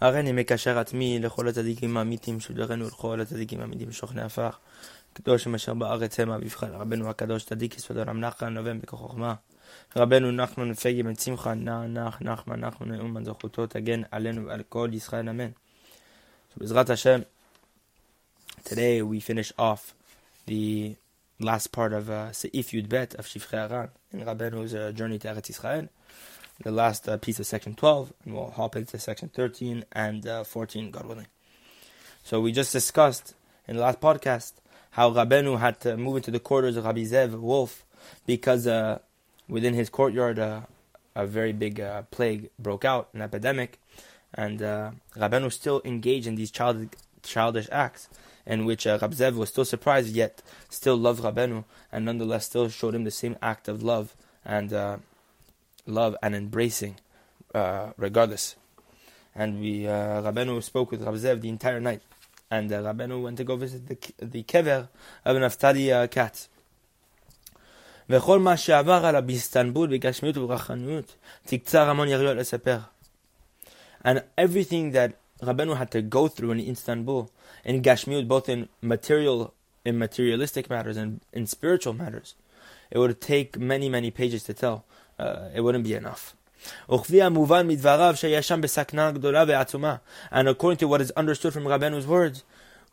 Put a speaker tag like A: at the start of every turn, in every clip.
A: הריני מקשר עצמי לכל הצדיקים האמיתים שולרנו לכל הצדיקים האמיתים שוכני עפר. קדוש אשר בארץ המה מבחן רבנו הקדוש צדיק יסוד עולם נחן נובם בכוח חוכמה. רבנו נחנו נפגי בן שמחה נח נח נחמן נחנו נאום זכותו תגן עלינו ועל כל ישראל אמן. בעזרת השם, today we finish off the last part of uh, Seif Yud Bet of Aran in Rabbenu's uh, journey to Eretz Israel. The last uh, piece of section 12, and we'll hop into section 13 and uh, 14, God willing. So we just discussed in the last podcast how Rabenu had to move into the quarters of Rabbi Zev Wolf because uh, within his courtyard uh, a very big uh, plague broke out, an epidemic, and uh, Rabenu still engaged in these child, childish acts in which uh, was still surprised yet still loved Rabenu and nonetheless still showed him the same act of love and uh, love and embracing uh, regardless. And we, uh, spoke with Rav the entire night. And uh, went to go visit the, the kever of Naftali uh, Katz. וכל מה שעבר עליו בגשמיות וברחניות, תקצר המון יריות לספר. And everything that Rabenu had to go through in Istanbul, in Gashmiut, both in material, in materialistic matters and in spiritual matters, it would take many, many pages to tell it wouldn't be enough. And according to what is understood from Rabbenu's words,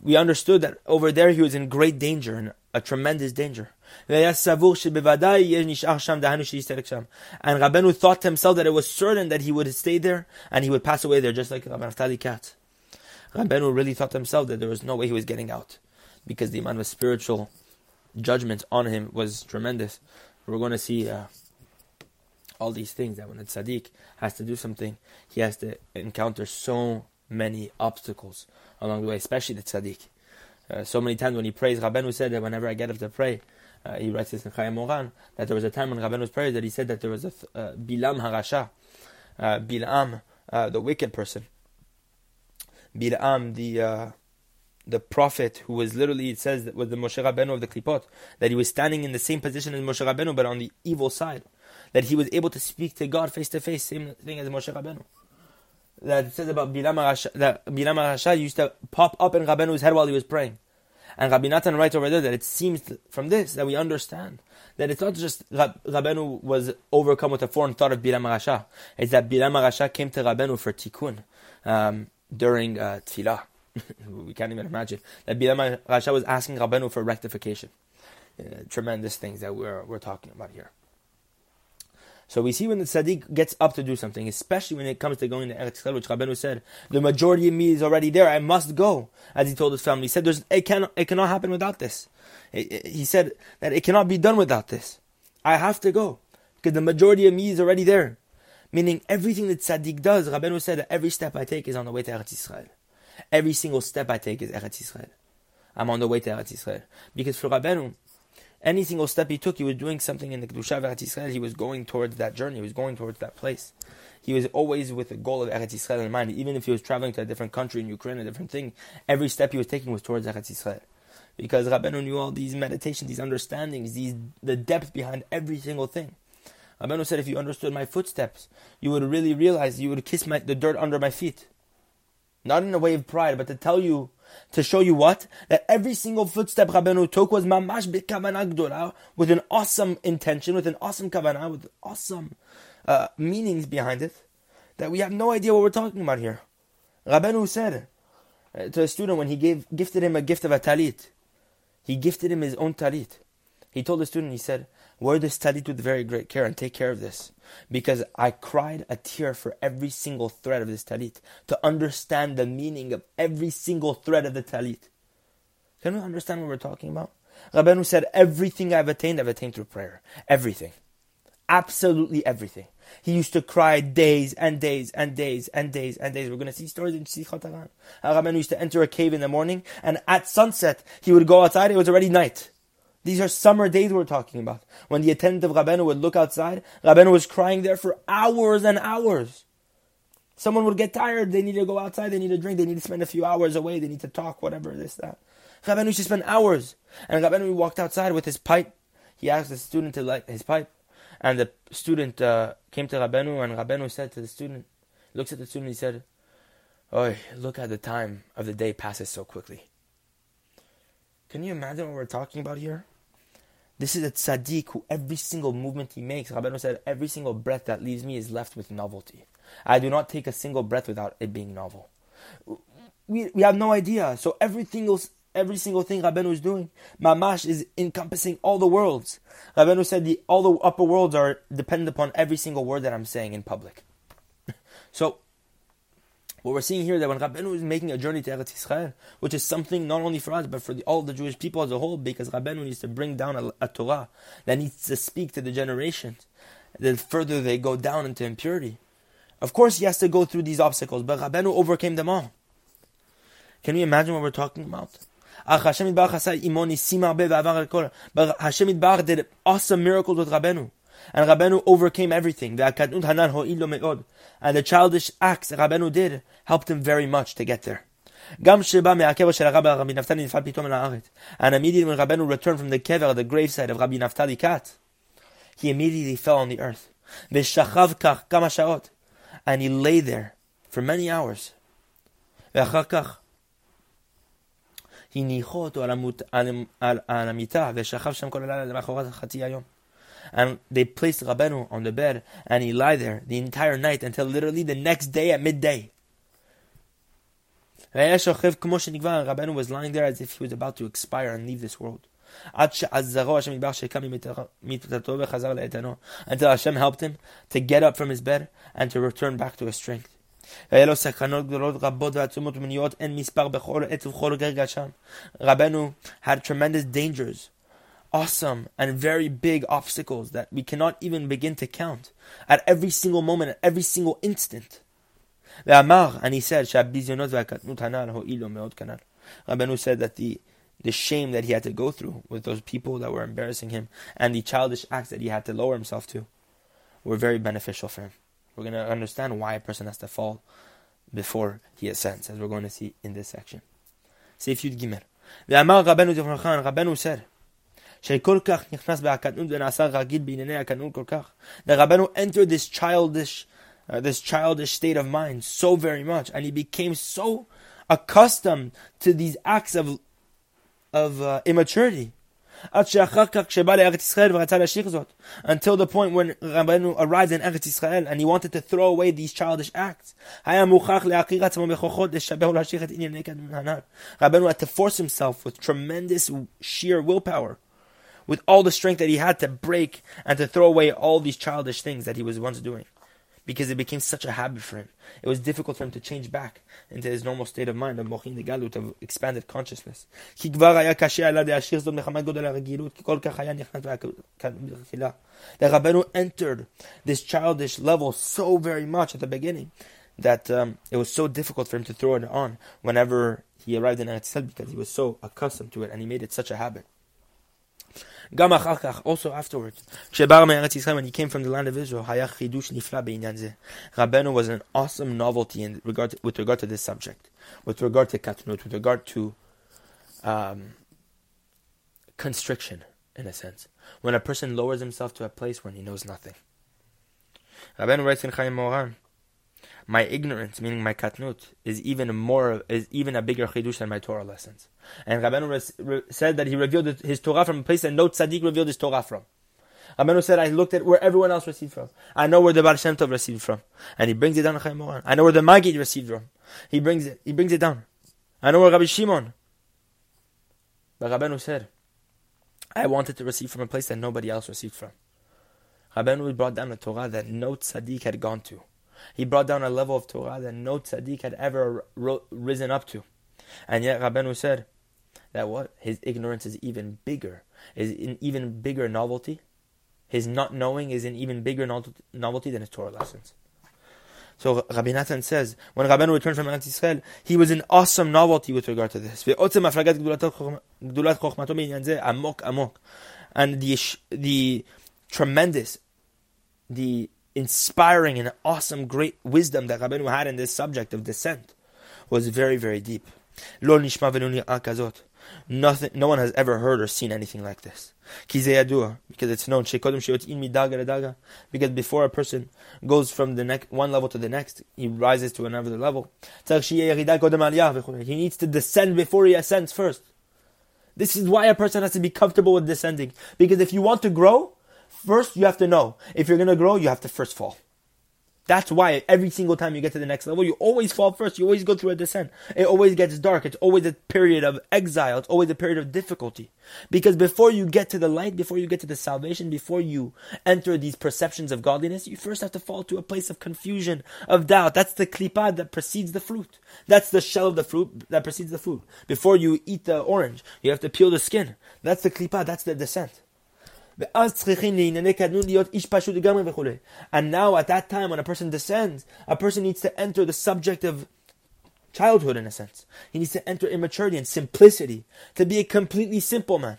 A: we understood that over there he was in great danger, in a tremendous danger. And Rabbeinu thought to himself that it was certain that he would stay there and he would pass away there, just like Rabbi Naftali Katz. Rabbeinu really thought to himself that there was no way he was getting out because the amount of spiritual judgment on him was tremendous. We're going to see. Uh, all these things that when a tzaddik has to do something, he has to encounter so many obstacles along the way, especially the tzaddik. Uh, so many times when he prays, Rabbeinu said that whenever I get up to pray, uh, he writes this in Chayei Moharan, that there was a time when Rabbeinu was praying that he said that there was a uh, Bilam Harasha, uh, Bilam, uh, the wicked person. Bilam, the uh, the prophet who was literally, it says, was the Moshe Rabbeinu of the Klipot, that he was standing in the same position as Moshe Rabbeinu, but on the evil side that he was able to speak to God face to face, same thing as Moshe Rabbeinu. That says about Bilam Rasha, that Bilam Rasha used to pop up in Rabbeinu's head while he was praying. And Rabbi Natan writes over there that it seems from this that we understand that it's not just Rab, Rabbeinu was overcome with a foreign thought of Bilam Rasha. It's that Bilam Rasha came to Rabbeinu for tikkun um, during uh, tefillah. we can't even imagine that Bilam Rasha was asking Rabbeinu for rectification. Uh, tremendous things that we're we're talking about here. So we see when the tzaddik gets up to do something, especially when it comes to going to Eretz Yisrael, which Rabbeinu said, the majority of me is already there. I must go, as he told his family. He said, There's, it, cannot, it cannot happen without this. He said that it cannot be done without this. I have to go, because the majority of me is already there. Meaning everything that tzaddik does, Rabbeinu said that every step I take is on the way to Eretz Yisrael. Every single step I take is Eretz Yisrael. I'm on the way to Eretz Yisrael. Because for Rabbeinu, any single step he took, he was doing something in the Kedusha of Eretz Yisrael. He was going towards that journey. He was going towards that place. He was always with the goal of Eretz Yisrael in mind. Even if he was traveling to a different country in Ukraine, a different thing, every step he was taking was towards Eretz Yisrael. Because Rabbeinu knew all these meditations, these understandings, these the depth behind every single thing. Rabbeinu said, if you understood my footsteps, you would really realize you would kiss my, the dirt under my feet. Not in a way of pride, but to tell you to show you what? That every single footstep Rabbeinu took was mamash b'kavanah with an awesome intention, with an awesome kavanah, with awesome uh, meanings behind it, that we have no idea what we're talking about here. Rabbeinu said uh, to a student when he gave gifted him a gift of a talit, he gifted him his own talit. He told the student, he said, wear this talit with very great care and take care of this because I cried a tear for every single thread of this talit to understand the meaning of every single thread of the talit. Can we understand what we're talking about? Rabbeinu said, Everything I've attained, I've attained through prayer. Everything. Absolutely everything. He used to cry days and days and days and days and days. We're going to see stories in Sichot Haran. Rabbeinu used to enter a cave in the morning, and at sunset, he would go outside, it was already night. These are summer days we're talking about. When the attendant of Rabbeinu would look outside, Rabbeinu was crying there for hours and hours. Someone would get tired, they need to go outside, they need to drink, they need to spend a few hours away, they need to talk, whatever, this, that. Rabbeinu used to spend hours. And Rabbeinu walked outside with his pipe. He asked the student to light his pipe. And the student uh, came to Rabbeinu, and Rabbeinu said to the student, looks at the student, he said, Oh, look at the time of the day passes so quickly. Can you imagine what we're talking about here? This is a tzaddik who every single movement he makes, Rabbeinu said, every single breath that leaves me is left with novelty. I do not take a single breath without it being novel. We, we have no idea. So every single, every single thing Rabbeinu is doing, Mamash is encompassing all the worlds. Rabbeinu said the, all the upper worlds are dependent upon every single word that I'm saying in public. so what we're seeing here that when Rabbeinu is making a journey to Eretz Yisrael, which is something not only for us but for the, all the Jewish people as a whole, because Rabbeinu needs to bring down a, a Torah that needs to speak to the generations, the further they go down into impurity. Of course, he has to go through these obstacles, but Rabbeinu overcame them all. Can you imagine what we're talking about? Ah, but Hashem did awesome miracles with Rabbeinu. And Rabenu overcame everything. And the childish acts Rabenu did helped him very much to get there. And immediately when Rabenu returned from the kever, the gravesite of Rabbi Naftali Katz, he immediately fell on the earth. ושכב כך כמה And he lay there for many hours. ואחר and they placed Rabenu on the bed, and he lay there the entire night until literally the next day at midday. Rabenu was lying there as if he was about to expire and leave this world. Until Hashem helped him to get up from his bed and to return back to his strength. Rabenu had tremendous dangers awesome and very big obstacles that we cannot even begin to count at every single moment, at every single instant. And he said, Rabbeinu said that the, the shame that he had to go through with those people that were embarrassing him and the childish acts that he had to lower himself to were very beneficial for him. We're going to understand why a person has to fall before he ascends, as we're going to see in this section. Seif Yud Gimel. Rabbeinu said, the Rabbanu entered this childish, uh, this childish state of mind so very much, and he became so accustomed to these acts of, of uh, immaturity. Until the point when Rabbanu arrived in Eretz Israel and he wanted to throw away these childish acts. Rabbanu had to force himself with tremendous sheer willpower with all the strength that he had to break and to throw away all these childish things that he was once doing. Because it became such a habit for him. It was difficult for him to change back into his normal state of mind, of mochin d'gadlut, of expanded consciousness. The Rabbeinu entered this childish level so very much at the beginning that um, it was so difficult for him to throw it on whenever he arrived in Eretz because he was so accustomed to it and he made it such a habit. Also afterwards, when he came from the land of Israel, Rabbeinu was an awesome novelty in regard with regard to this subject, with regard to katnut, with regard to um, constriction, in a sense. When a person lowers himself to a place when he knows nothing. Rabbeinu writes in Chayei Moharan, my ignorance, meaning my katnut, is even more is even a bigger chidush than my Torah lessons. And Rabbeinu said that he revealed his Torah from a place that no tzaddik revealed his Torah from. Rabbeinu said, I looked at where everyone else received from. I know where the Baal Shem Tov received from, and he brings it down. I know where the Magid received from. He brings it. He brings it down. I know where Rabbi Shimon. But Rabbeinu said, I wanted to receive from a place that nobody else received from. Rabbeinu brought down a Torah that no tzaddik had gone to. He brought down a level of Torah that no tzaddik had ever risen up to. And yet Rabbeinu said that what? His ignorance is even bigger, is an even bigger novelty. His not knowing is an even bigger no- novelty than his Torah lessons. So Rabbi Nathan says, when Rabbeinu returned from Eretz Yisrael, he was an awesome novelty with regard to this. And the, the tremendous, the inspiring and awesome, great wisdom that Rabbeinu had in this subject of descent was very, very deep. Nothing, no one has ever heard or seen anything like this. Because it's known. Because before a person goes from the next one level to the next, he rises to another level. He needs to descend before he ascends first. This is why a person has to be comfortable with descending. Because if you want to grow, first you have to know. If you're going to grow, you have to first fall. That's why every single time you get to the next level, you always fall first. You always go through a descent. It always gets dark. It's always a period of exile. It's always a period of difficulty. Because before you get to the light, before you get to the salvation, before you enter these perceptions of godliness, you first have to fall to a place of confusion, of doubt. That's the klipah that precedes the fruit. That's the shell of the fruit that precedes the fruit. Before you eat the orange, you have to peel the skin. That's the klipah. That's the descent. And now at that time when a person descends, a person needs to enter the subject of childhood in a sense. He needs to enter immaturity and simplicity, to be a completely simple man.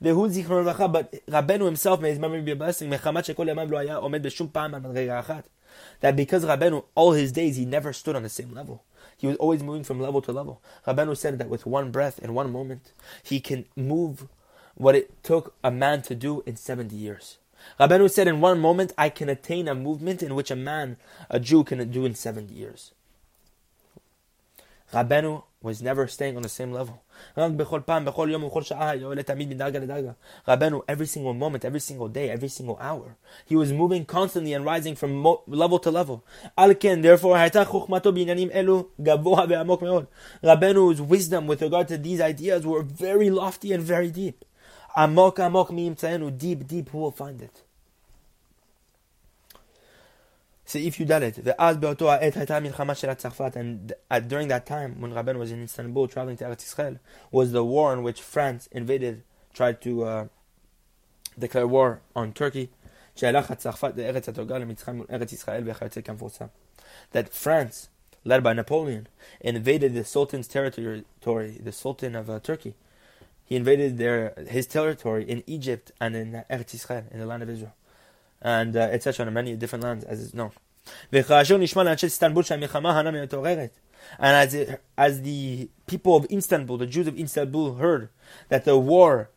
A: But Rabbeinu himself, may his memory be a blessing, that because Rabbeinu, all his days, he never stood on the same level. He was always moving from level to level. Rabbeinu said that with one breath, in one moment, he can move what it took a man to do in 70 years. Rabbeinu said, in one moment, I can attain a movement in which a man, a Jew, can do in 70 years. Rabbeinu was never staying on the same level. Rabbeinu, every single moment, every single day, every single hour, he was moving constantly and rising from level to level. therefore, Rabbeinu's wisdom with regard to these ideas were very lofty and very deep. Amok, amok miyimtzayenu, deep, deep, who will find it? If you Dalet. ואז באותו העת הייתה in של הצרפת, and during that time, when Rabbeinu was in Istanbul traveling to Eretz Israel, was the war in which France invaded, tried to uh, declare war on Turkey, That France, led by Napoleon, invaded the Sultan's territory, the Sultan of uh, Turkey, he invaded their his territory in Egypt and in Eretz Israel, in the land of Israel, and uh, etc. in many different lands, as is known. And as it, as the people of Istanbul, the Jews of Istanbul, heard that the war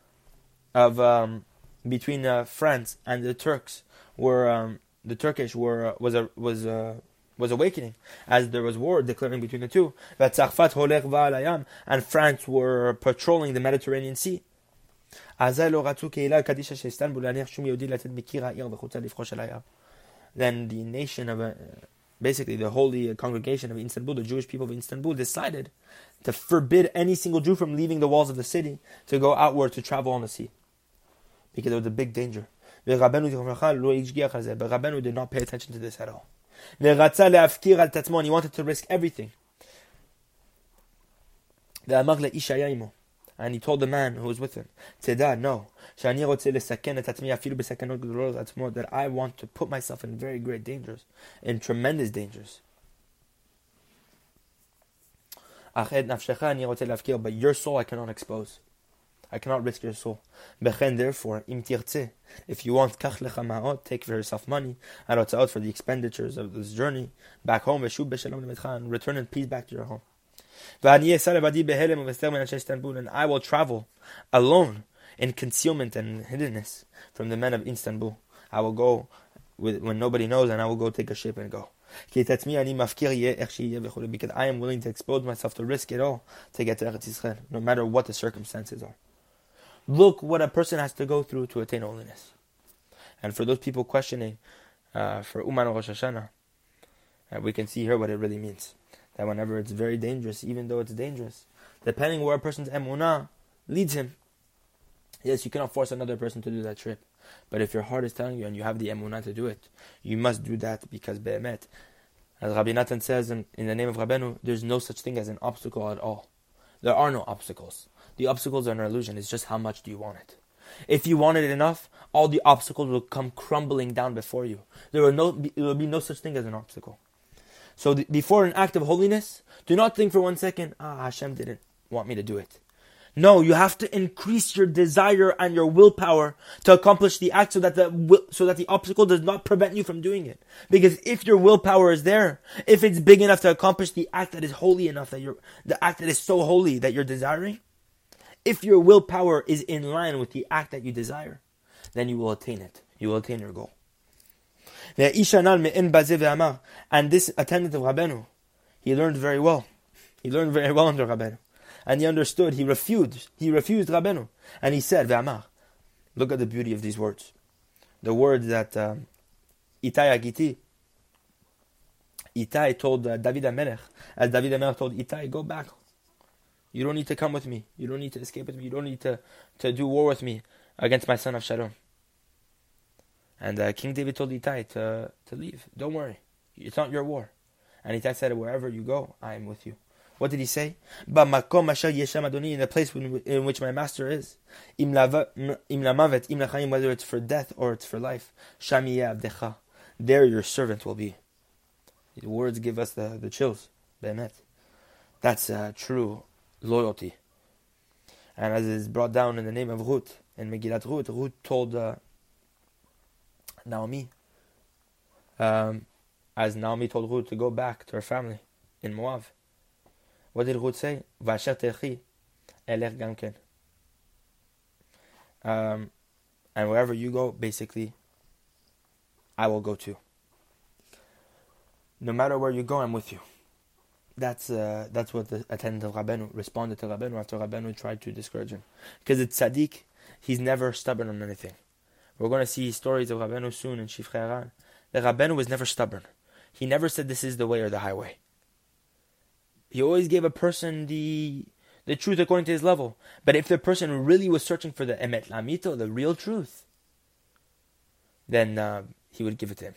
A: of um, between uh, France and the Turks were um, the Turkish were was a was a was awakening as there was war declaring between the two. And France were patrolling the Mediterranean Sea. Then the nation of, uh, basically the holy congregation of Istanbul, the Jewish people of Istanbul, decided to forbid any single Jew from leaving the walls of the city to go outward to travel on the sea. Because there was a big danger. But Rabbenu did not pay attention to this at all. And he wanted to risk everything. And he told the man who was with him, Teda, no. That I want to put myself in very great dangers, in tremendous dangers. But your soul I cannot expose. I cannot risk your soul. Behen, therefore, imtirte. if you want, kach lecha ma'ot, take for yourself money, and out for the expenditures of this journey, back home, and return in peace back to your home. And I will travel alone in concealment and hiddenness from the men of Istanbul. I will go with, when nobody knows, and I will go take a ship and go. Because I am willing to expose myself to risk it all to get to Eretz Yisrael, no matter what the circumstances are. Look what a person has to go through to attain holiness. And for those people questioning, uh, for Uman Rosh Hashanah, uh, we can see here what it really means. That whenever it's very dangerous, even though it's dangerous, depending where a person's emunah leads him, yes, you cannot force another person to do that trip. But if your heart is telling you and you have the emunah to do it, you must do that because be'emet. As Rabbi Natan says in, in the name of Rabbeinu, there's no such thing as an obstacle at all. There are no obstacles. The obstacles are an illusion. It's just how much do you want it. If you want it enough, all the obstacles will come crumbling down before you. There will no, there will be no such thing as an obstacle. So the, before an act of holiness, do not think for one second, ah, Hashem didn't want me to do it. No, you have to increase your desire and your willpower to accomplish the act so that the, so that the obstacle does not prevent you from doing it. Because if your willpower is there, if it's big enough to accomplish the act that is holy enough that you're, the act that is so holy that you're desiring, If your willpower is in line with the act that you desire, then you will attain it. You will attain your goal. And this attendant of Rabenu, he learned very well. He learned very well under Rabenu. And he understood, he refused, he refused Rabenu. And he said, Ve'amar, look at the beauty of these words. The words that um, Itai HaGiti, Itai told uh, David HaMelech, as David HaMelech told Itai, go back. You don't need to come with me. You don't need to escape with me. You don't need to, to do war with me against my son Avshalom. And uh, King David told Itai to, to leave. Don't worry. It's not your war. And Itai said, wherever you go, I am with you. What did he say? In the place in which my master is. Whether it's for death or it's for life. There your servant will be. The words give us the, the chills. That's uh, true loyalty. And as is brought down in the name of Ruth, in Megillat Ruth, Ruth told uh, Naomi, um, as Naomi told Ruth to go back to her family in Moab. What did Ruth say? Vasher techi elech gamken. Um, and wherever you go, basically, I will go too. No matter where you go, I'm with you. That's uh, that's what the attendant of Rabenu responded to Rabenu after Rabenu tried to discourage him. Because it's tzaddik, he's never stubborn on anything. We're going to see stories of Rabenu soon in Shivchei Haran. The Rabenu was never stubborn. He never said this is the way or the highway. He always gave a person the the truth according to his level. But if the person really was searching for the emet lamito, the real truth, then uh, he would give it to him.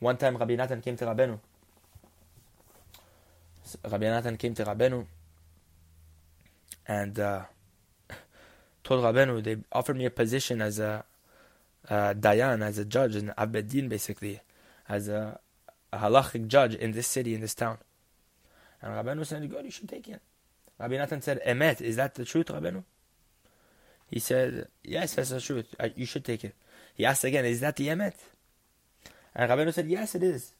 A: One time, Rabbi Natan came to Rabenu. Rabbi Natan came to Rabenu and uh, told Rabenu they offered me a position as a dayan, as a judge, an abedin basically, as a, a halachic judge in this city, in this town. And Rabbeinu said, good, you should take it. Rabbi Natan said, emet, is that the truth, Rabbeinu? He said, yes, that's the truth. You should take it. He asked again, is that the emet? And Rabbeinu said, yes, it is.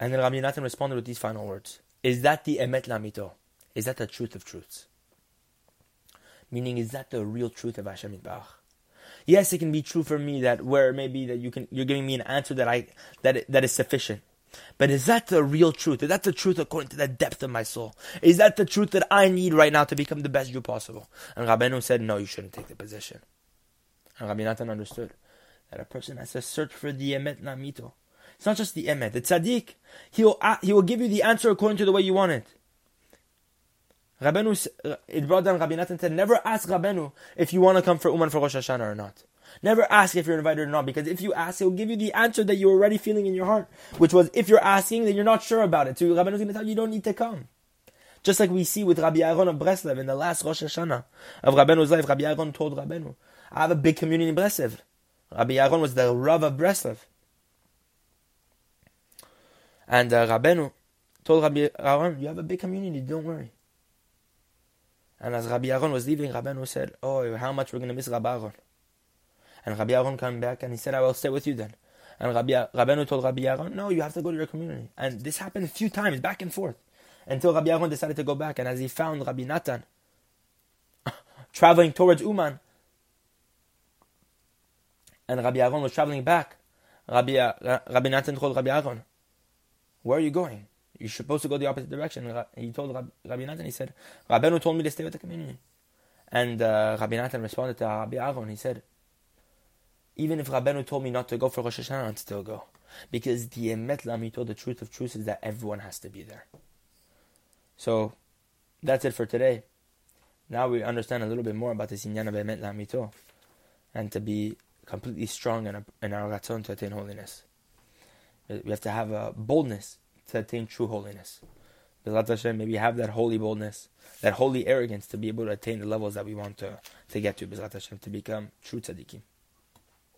A: And then Rabbi Natan responded with these final words. Is that the emet lamito? Is that the truth of truths? Meaning, is that the real truth of Hashem Yitbarach? Yes, it can be true for me that where maybe that you can you're giving me an answer that I that that is sufficient. But is that the real truth? Is that the truth according to the depth of my soul? Is that the truth that I need right now to become the best Jew possible? And Rabbeinu said, no, you shouldn't take the position. And Rabbi Natan understood that a person has to search for the emet lamito. It's not just the emet, the tzaddik. He will, he will give you the answer according to the way you want it. Rabbeinu, uh, it brought down Rabbi Natan said, never ask Rabbeinu if you want to come for Uman for Rosh Hashanah or not. Never ask if you're invited or not, because if you ask, he'll give you the answer that you're already feeling in your heart, which was if you're asking, then you're not sure about it. So Rabbeinu going to tell you you don't need to come. Just like we see with Rabbi Aaron of Breslev in the last Rosh Hashanah of Rabbeinu's life, Rabbi Aaron told Rabbeinu, I have a big community in Breslev. Rabbi Aaron was the Rav of Breslev. And uh, Rabbeinu told Rabbi Aaron, you have a big community, don't worry. And as Rabbi Aaron was leaving, Rabbeinu said, oh, how much we're going to miss Rabbi Aaron. And Rabbi Aaron came back and he said, I will stay with you then. And Rabbi Rabbeinu told Rabbi Aaron, no, you have to go to your community. And this happened a few times, back and forth, until Rabbi Aaron decided to go back. And as he found Rabbi Natan traveling towards Uman, and Rabbi Aaron was traveling back, Rabbi, uh, Rabbi Natan told Rabbi Aaron, where are you going? You're supposed to go the opposite direction. He told Rabbi Natan, he said, Rabbeinu told me to stay with the community. And uh, Rabbi Natan responded to Rabbi Aaron, he said, even if Rabbeinu told me not to go for Rosh Hashanah, I'd still go. Because the emet lamito, the truth of truth, is that everyone has to be there. So, that's it for today. Now we understand a little bit more about this inyan of emet lamito, and to be completely strong in, a, in our ratzon to attain holiness. Uh, we have to have a boldness to attain true holiness. Hashem, maybe have that holy boldness, that holy arrogance to be able to attain the levels that we want to, to get to, Hashem, to become true tzaddikim.